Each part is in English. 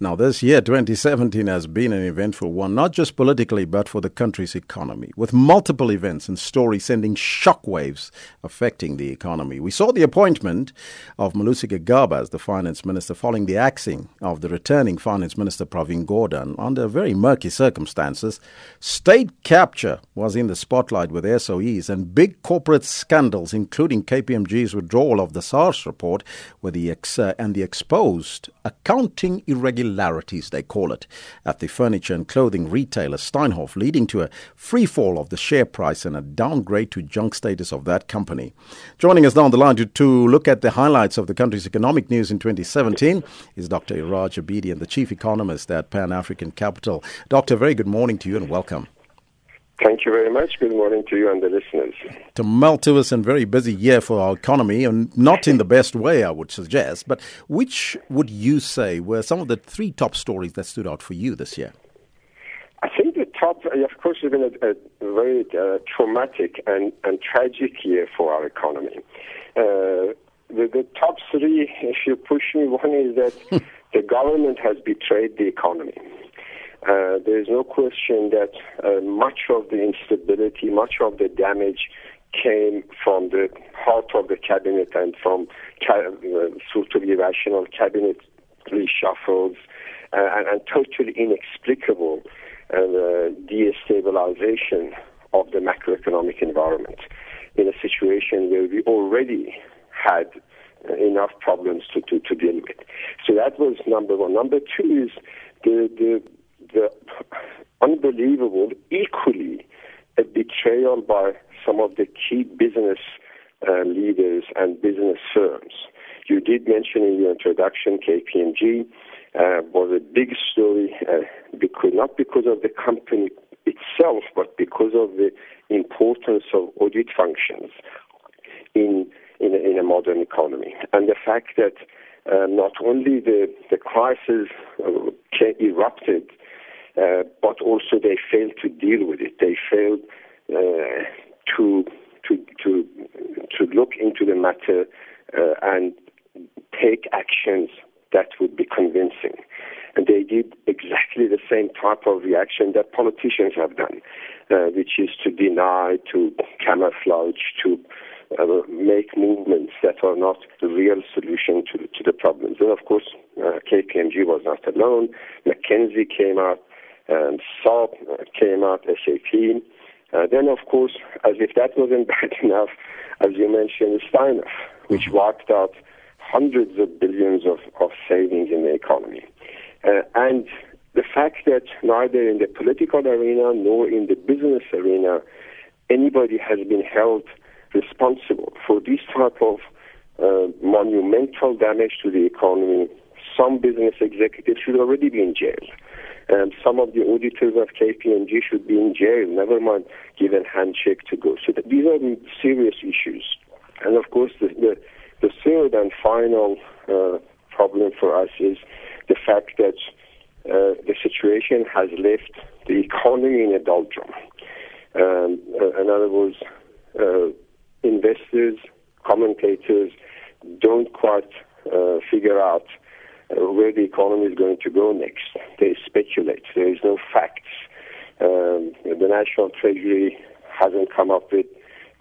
Now, this year, 2017, has been an eventful one, not just politically, but for the country's economy, with multiple events and stories sending shockwaves affecting the economy. We saw the appointment of Malusi Gigaba as the finance minister following the axing of the returning finance minister Pravin Gordhan under very murky circumstances. State capture was in the spotlight with SOEs and big corporate scandals, including KPMG's withdrawal of the SARS report with the ex- uh, and the exposed accounting irregularities, they call it, at the furniture and clothing retailer Steinhoff, leading to a free fall of the share price and a downgrade to junk status of that company. Joining us down the line to, to look at the highlights of the country's economic news in 2017 is Dr. Iraj Abedian, the chief economist at Pan African Capital. Doctor, very good morning to you and welcome. Thank you very much. Good morning to you and the listeners. Tumultuous and very busy year for our economy, and not in the best way, I would suggest. But which would you say were some of the three top stories that stood out for you this year? I think the top, of course, has been a, a very uh, traumatic and, and tragic year for our economy. Uh, the, the top three, if you push me, one is that the government has betrayed the economy. Uh, there is no question that uh, much of the instability, much of the damage came from the heart of the cabinet and from ca- uh, sort of irrational cabinet reshuffles uh, and, and, totally inexplicable uh, destabilization of the macroeconomic environment in a situation where we already had enough problems to, to, to deal with. So that was number one. Number two is the, the the unbelievable, equally a betrayal by some of the key business uh, leaders and business firms. You did mention in your introduction KPMG uh, was a big story, uh, because, not because of the company itself, but because of the importance of audit functions in in a, in a modern economy, and the fact that uh, not only the the crisis uh, erupted uh, but also they failed to deal with it. They failed uh, to to to to look into the matter uh, and take actions that would be convincing. And they did exactly the same type of reaction that politicians have done, uh, which is to deny, to camouflage, to uh, make movements that are not the real solution to, to the problems. And of course, uh, KPMG was not alone. McKinsey came out and SAP came out, SAP. Uh, then, of course, as if that wasn't bad enough, as you mentioned, Steinhoff, which mm-hmm. wiped out hundreds of billions of, of savings in the economy. Uh, and the fact that neither in the political arena nor in the business arena anybody has been held responsible for this type of uh, monumental damage to the economy, some business executives should already be in jail. And some of the auditors of KPMG should be in jail, never mind given handshake to go. So these are serious issues. And of course, the, the, the third and final uh, problem for us is the fact that uh, the situation has left the economy in a doldrum. Um, uh, in other words, uh, investors, commentators don't quite uh, figure out where the economy is going to go next. They speculate. There is no facts. Um, the National Treasury hasn't come up with,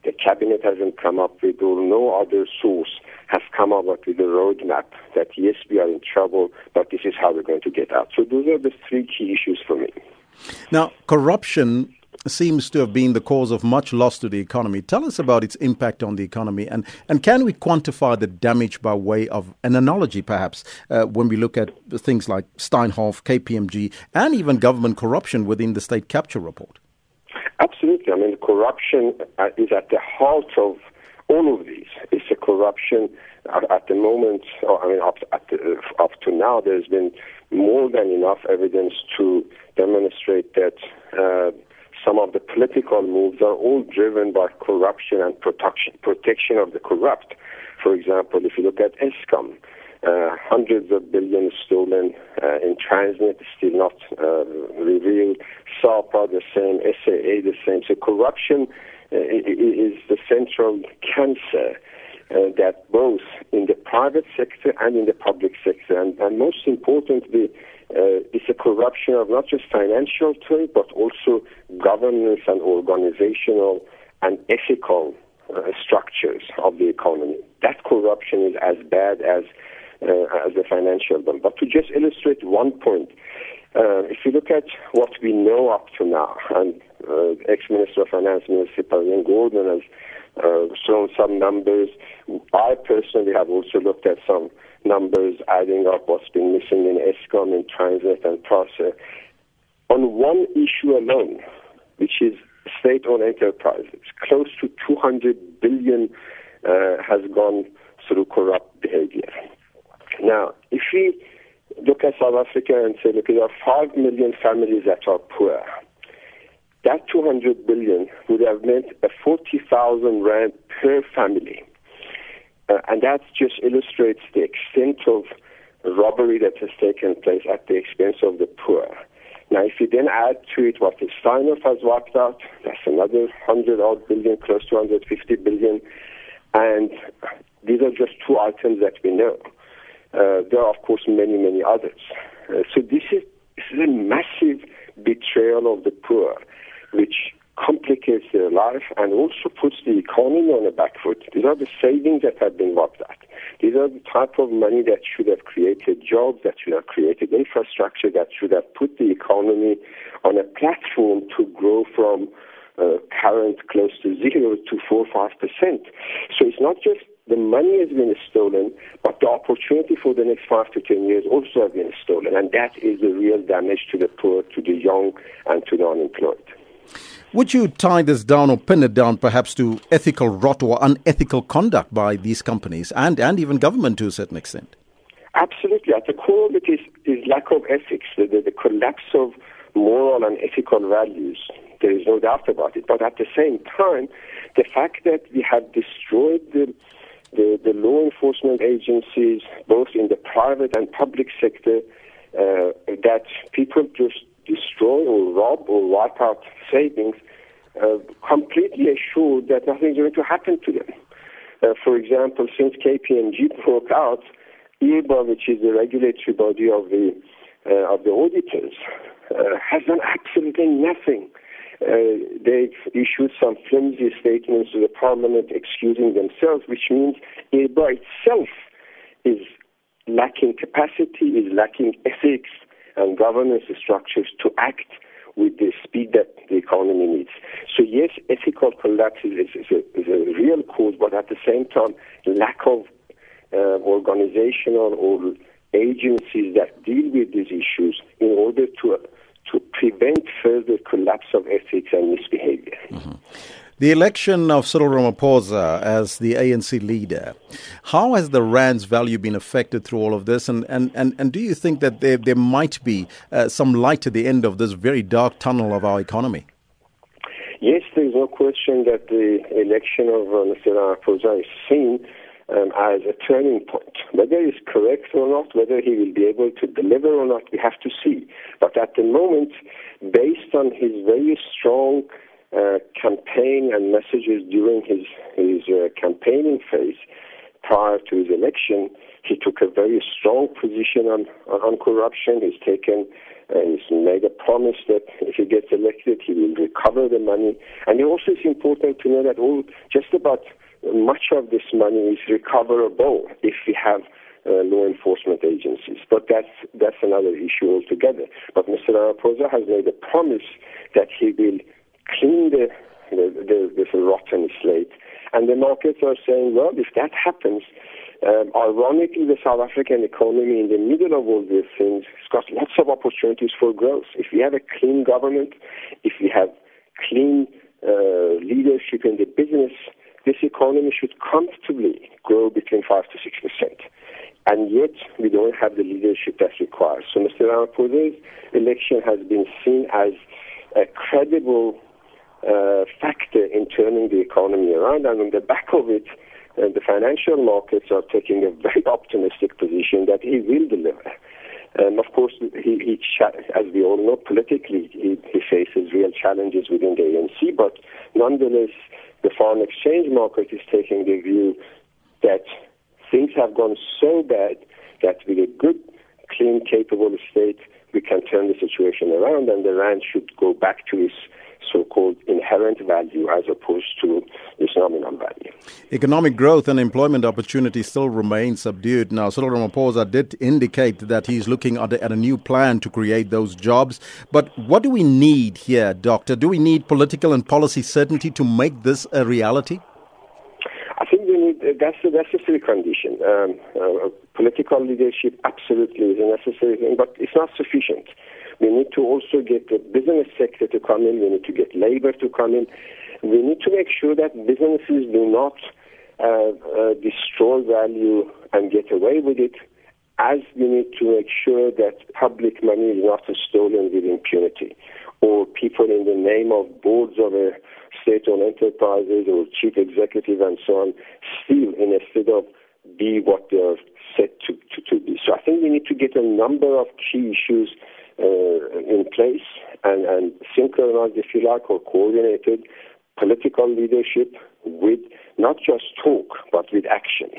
the cabinet hasn't come up with, or no other source has come up with a roadmap that yes, we are in trouble, but this is how we're going to get out. So those are the three key issues for me. Now, corruption seems to have been the cause of much loss to the economy. Tell us about its impact on the economy, and, and can we quantify the damage by way of an analogy, perhaps, uh, when we look at things like Steinhoff, KPMG, and even government corruption within the state capture report? Absolutely. I mean, corruption uh, is at the heart of all of these. It's a corruption at, at the moment, or, I mean, up, the, uh, up to now, there's been more than enough evidence to demonstrate that. Uh, some of the political moves are all driven by corruption and protection, protection of the corrupt. For example, if you look at Eskom, uh, hundreds of billions stolen uh, in Transnet, still not uh, revealed. SAPA, the same. SAA, the same. So corruption uh, is the central cancer uh, that both in the private sector and in the public sector, and, and most importantly, uh, uh, it's a corruption of not just financial trade, but also governance and organizational and ethical uh, structures of the economy. That corruption is as bad as uh, as the financial one. But to just illustrate one point, uh, if you look at what we know up to now, and uh, ex-Minister of Finance, Minister Pravin Gordhan, has uh, shown some numbers. I personally have also looked at some numbers adding up what's been missing in Eskom, in Transnet and PRASA. On one issue alone, which is state-owned enterprises, close to 200 billion uh, has gone through corrupt behavior. Now, if we look at South Africa and say, look, there are 5 million families that are poor, that 200 billion would have meant a 40,000 rand per family. Uh, and that just illustrates the extent of robbery that has taken place at the expense of the poor. Now, if you then add to it what the Steinhoff has wiped out, that's another 100 odd billion, close to 150 billion. And these are just two items that we know. Uh, there are, of course, many, many others. Uh, so this is, this is a massive betrayal of the poor, which their life and also puts the economy on the back foot. These are the savings that have been wiped out. These are the type of money that should have created jobs, that should have created infrastructure, that should have put the economy on a platform to grow from uh, current close to zero to four or five percent. So it's not just the money has been stolen, but the opportunity for the next five to ten years also have been stolen, and that is the real damage to the poor, to the young, and to the unemployed. Would you tie this down or pin it down perhaps to ethical rot or unethical conduct by these companies and, and even government to a certain extent? Absolutely. At the core of it is, is lack of ethics, the, the, the collapse of moral and ethical values. There is no doubt about it. But at the same time, the fact that we have destroyed the, the, the law enforcement agencies, both in the private and public sector, uh, that people just destroy or rob or wipe out savings, uh, completely assured that nothing's going to happen to them. Uh, for example, since KPMG broke out, IRBA, which is the regulatory body of the uh, of the auditors, uh, has done absolutely nothing. Uh, they've issued some flimsy statements to the parliament excusing themselves, which means IRBA itself is lacking capacity, is lacking ethics, and governance structures to act with the speed that the economy needs. So yes, ethical collapse is, is, a, is a, real cause, but at the same time, lack of uh, organizational or agencies that deal with these issues in order to to prevent further collapse of ethics and misbehavior. Mm-hmm. The election of Cyril Ramaphosa as the ANC leader, how has the Rand's value been affected through all of this? And, and, and, and do you think that there, there might be uh, some light at the end of this very dark tunnel of our economy? Yes, there's no question that the election of uh, Mr. Ramaphosa is seen um, as a turning point. Whether he's correct or not, whether he will be able to deliver or not, we have to see. But at the moment, based on his very strong uh, campaign and messages during his his uh, campaigning phase prior to his election, he took a very strong position on on corruption. He's taken uh, he's made a promise that if he gets elected, he will recover the money. And also is important to know that all just about much of this money is recoverable if we have uh, law enforcement agencies. But that's that's another issue altogether. But Mr. Ramaphosa has made a promise that he will clean the, the, this rotten slate. And the markets are saying, well, if that happens, um, ironically, the South African economy, in the middle of all these things, has got lots of opportunities for growth. If we have a clean government, if we have clean uh, leadership in the business, this economy should comfortably grow between 5 to 6 percent. And yet, we don't have the leadership that's required. So Mr. Ramaphosa's election has been seen as a credible uh, factor in turning the economy around. And on the back of it, uh, the financial markets are taking a very optimistic position that he will deliver. Um, of course, he, he as we all know, politically, he, he, faces real challenges within the ANC, but nonetheless, the foreign exchange market is taking the view that things have gone so bad that with a good, clean, capable state, we can turn the situation around and the rand should go back to its so-called inherent value as opposed to its nominal value. Economic growth and employment opportunities still remain subdued. Now, Cyril Ramaphosa did indicate that he's looking at a, at a new plan to create those jobs. But what do we need here, Doctor? Do we need political and policy certainty to make this a reality? I think we need that's a necessary condition. Um, uh, political leadership absolutely is a necessary thing, but it's not sufficient. We need to also get the business sector to come in. We need to get labor to come in. We need to make sure that businesses do not uh, uh, destroy value and get away with it, as we need to make sure that public money is not stolen with impunity, or people in the name of boards of a state-owned enterprises or chief executives and so on steal instead of be what they are set to, to, to be. So I think we need to get a number of key issues uh, in place and, and synchronized, if you like, or coordinated political leadership with not just talk, but with action.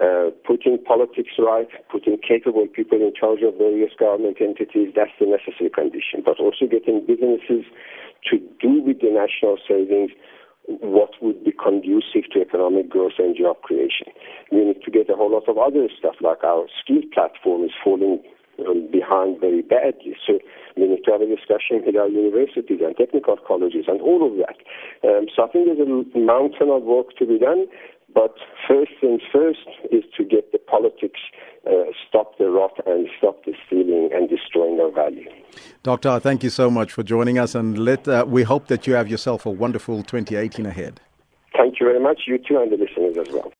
Uh, putting politics right, putting capable people in charge of various government entities, that's the necessary condition. But also getting businesses to do with the national savings what would be conducive to economic growth and job creation. We need to get a whole lot of other stuff, like our skills platform is falling um, behind very badly. So we need to have a discussion with our universities and technical colleges and all of that. Um, so I think there's a mountain of work to be done. But first things first is to get the politics, uh, stop the rot and stop the stealing and destroying our value. Doctor, I thank you so much for joining us, and let uh, we hope that you have yourself a wonderful 2018 ahead. Thank you very much. You too, and the listeners as well.